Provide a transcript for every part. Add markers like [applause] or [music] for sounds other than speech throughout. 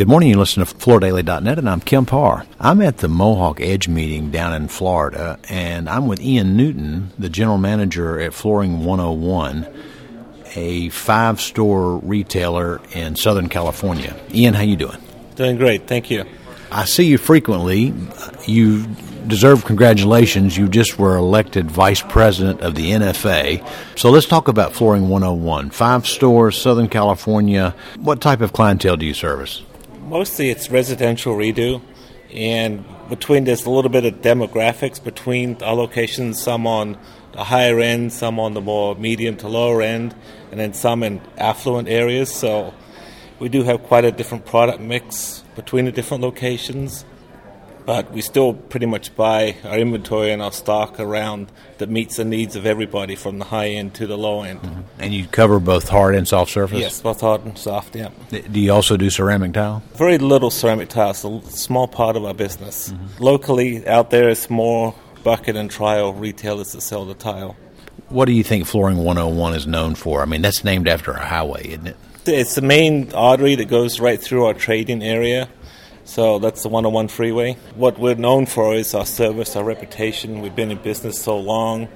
Good morning. You listen to FloorDaily.net, and I'm Kemp Harr. I'm at the Mohawk Edge meeting down in Florida, and I'm with Ian Newton, the general manager at Flooring 101, a five-store retailer in Southern California. Ian, how you doing? Doing great, thank you. I see you frequently. You deserve congratulations. You just were elected vice president of the NFA. So let's talk about Flooring 101. Five stores, Southern California. What type of clientele do you service? Mostly it's residential redo, and between there's a little bit of demographics between our locations, some on the higher end, some on the more medium to lower end, and then some in affluent areas. So we do have quite a different product mix between the different locations but we still pretty much buy our inventory and our stock around that meets the needs of everybody from the high end to the low end. Mm-hmm. And you cover both hard and soft surface? Yes, both hard and soft, yeah. Do you also do ceramic tile? Very little ceramic tile. It's a small part of our business. Mm-hmm. Locally, out there, it's more bucket and trial retailers that sell the tile. What do you think Flooring 101 is known for? I mean, that's named after a highway, isn't it? It's the main artery that goes right through our trading area. So that's the 101 freeway. What we're known for is our service, our reputation. We've been in business so long.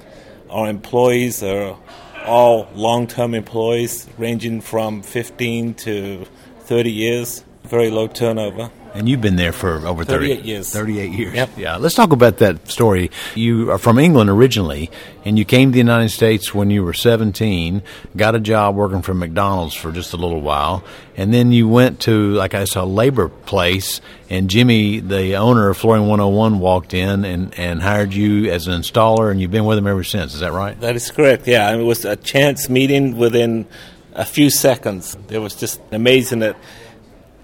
Our employees are all long term employees, ranging from 15 to 30 years, very low turnover. And you've been there for over 30, 38 years. 38 years. Yep. Yeah. Let's talk about that story. You are from England originally, and you came to the United States when you were 17, got a job working for McDonald's for just a little while, and then you went to, like I said, a labor place, and Jimmy, the owner of Flooring 101, walked in and, and hired you as an installer, and you've been with him ever since. Is that right? That is correct, yeah. It was a chance meeting within a few seconds. It was just amazing that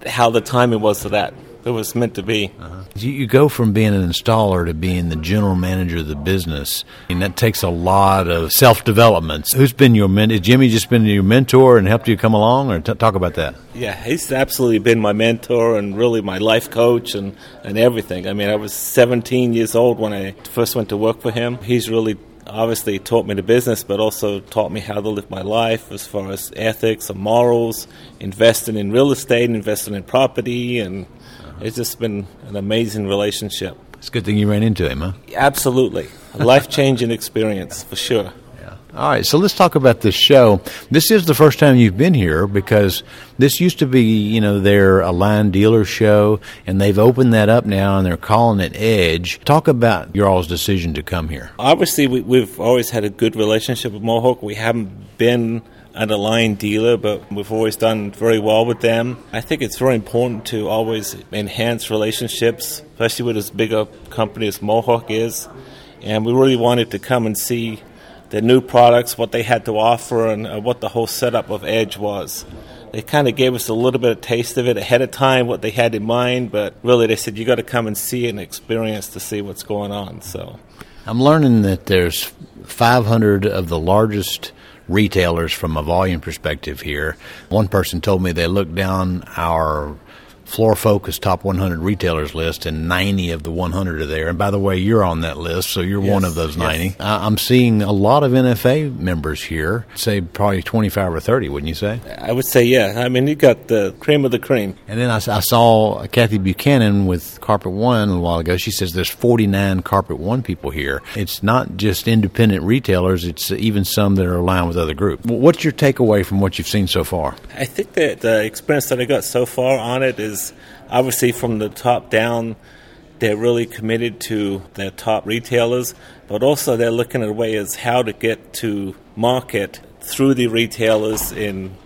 how the timing was for that. It was meant to be. Uh-huh. You, go from being an installer to being the general manager of the business, and that takes a lot of self development. Who's been your mentor? Has Jimmy just been your mentor and helped you come along, or t- talk about that? Yeah, he's absolutely been my mentor and really my life coach and, and everything. I mean, I was 17 years old when I first went to work for him. He's really obviously taught me the business, but also taught me how to live my life as far as ethics and morals, investing in real estate, investing in property, and uh-huh. it's just been an amazing relationship. It's a good thing you ran into him, huh? Absolutely. A life changing [laughs] experience, for sure. All right, so let's talk about this show. This is the first time you've been here because this used to be, you know, their Aligned Dealer show, and they've opened that up now and they're calling it Edge. Talk about your all's decision to come here. Obviously, we, have always had a good relationship with Mohawk. We haven't been an aligned dealer, but we've always done very well with them. I think it's very important to always enhance relationships, especially with as big a company as Mohawk is. And we really wanted to come and see their new products, what they had to offer, and uh, what the whole setup of Edge was. They kind of gave us a little bit of taste of it ahead of time, what they had in mind, but really they said you got to come and see and experience to see what's going on. So, I'm learning that there's 500 of the largest retailers from a volume perspective here. One person told me they looked down our Floor Focus Top 100 Retailers list, and 90 of the 100 are there. And by the way, you're on that list, so you're yes, one of those 90. Yes. Uh, I'm seeing a lot of NFA members here, say probably 25 or 30, wouldn't you say? I would say, yeah. I mean, you got the cream of the cream. And then I, I saw Kathy Buchanan with Carpet One a while ago. She says there's 49 Carpet One people here. It's not just independent retailers, it's even some that are aligned with other groups. What's your takeaway from what you've seen so far? I think that the experience that I got so far on it is obviously from the top down, they're really committed to their top retailers, but also they're looking at a way as how to get to market through the retailers in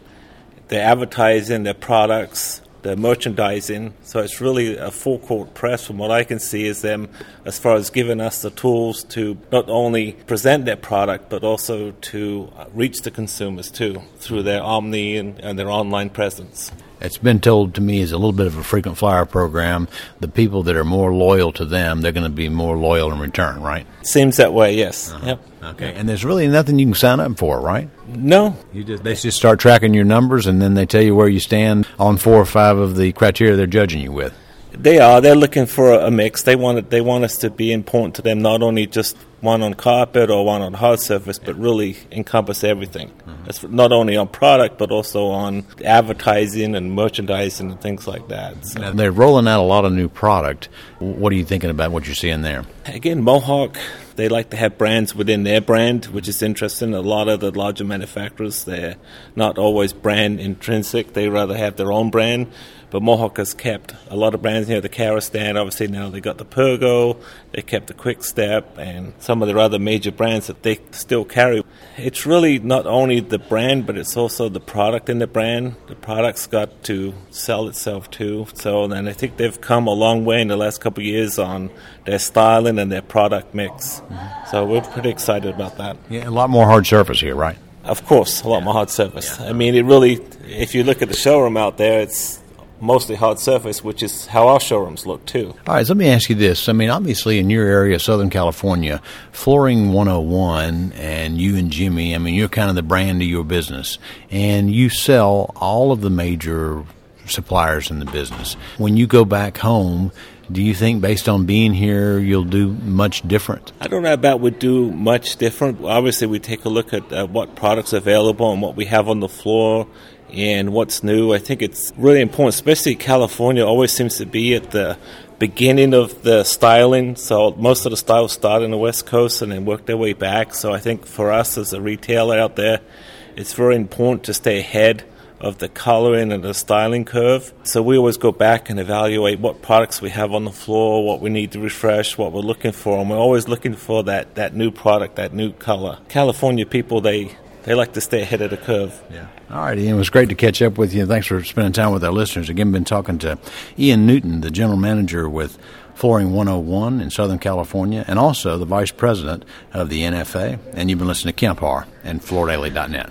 their advertising, their products, their merchandising. So it's really a full court press from what I can see is them as far as giving us the tools to not only present their product but also to reach the consumers too through their omni and, and their online presence it's been told to me is a little bit of a frequent flyer program. The people that are more loyal to them, they're going to be more loyal in return, right? Seems that way, yes. Uh-huh. Yep. Okay. And there's really nothing you can sign up for, right? No. You just they just start tracking your numbers, and then they tell you where you stand on four or five of the criteria they're judging you with. They are. They're looking for a mix. They want it, They want us to be important to them, not only just one on carpet or one on hard surface, but really encompass everything. Mm-hmm. It's not only on product, but also on advertising and merchandising and things like that. So. Now they're rolling out a lot of new product. What are you thinking about what you're seeing there? Again, Mohawk, they like to have brands within their brand, which is interesting. A lot of the larger manufacturers, they're not always brand intrinsic. They rather have their own brand. But Mohawk has kept a lot of brands. You know, the Karastan, obviously now they got the Pergo, they kept the Quick Step, and some of their other major brands that they still carry. It's really not only the brand, but it's also the product in the brand. The product's got to sell itself too. So, and I think they've come a long way in the last couple of years on their styling and their product mix. So we're pretty excited about that. Yeah, a lot more hard surface here, right? Of course, a lot yeah. more hard surface. Yeah. I mean, it really, if you look at the showroom out there, it's mostly hard surface, which is how our showrooms look too. All right, so let me ask you this. I mean, obviously in your area, Southern California, Flooring 101 and you and Jimmy, I mean, you're kind of the brand of your business, and you sell all of the major suppliers in the business. When you go back home, do you think, based on being here, you'll do much different? I don't know about we do much different. Obviously, we take a look at uh, what products available and what we have on the floor and what's new. I think it's really important, especially California always seems to be at the beginning of the styling. So most of the styles start in the West Coast and then work their way back. So I think for us as a retailer out there, it's very important to stay ahead of the coloring and the styling curve. So we always go back and evaluate what products we have on the floor, what we need to refresh, what we're looking for, and we're always looking for that, that new product, that new color. California people, they they like to stay ahead of the curve. Yeah. All right, Ian. It was great to catch up with you. Thanks for spending time with our listeners. Again, been talking to Ian Newton, the general manager with Flooring 101 in Southern California, and also the vice president of the NFA. And you've been listening to Kemp Harr and FloorDaily.net.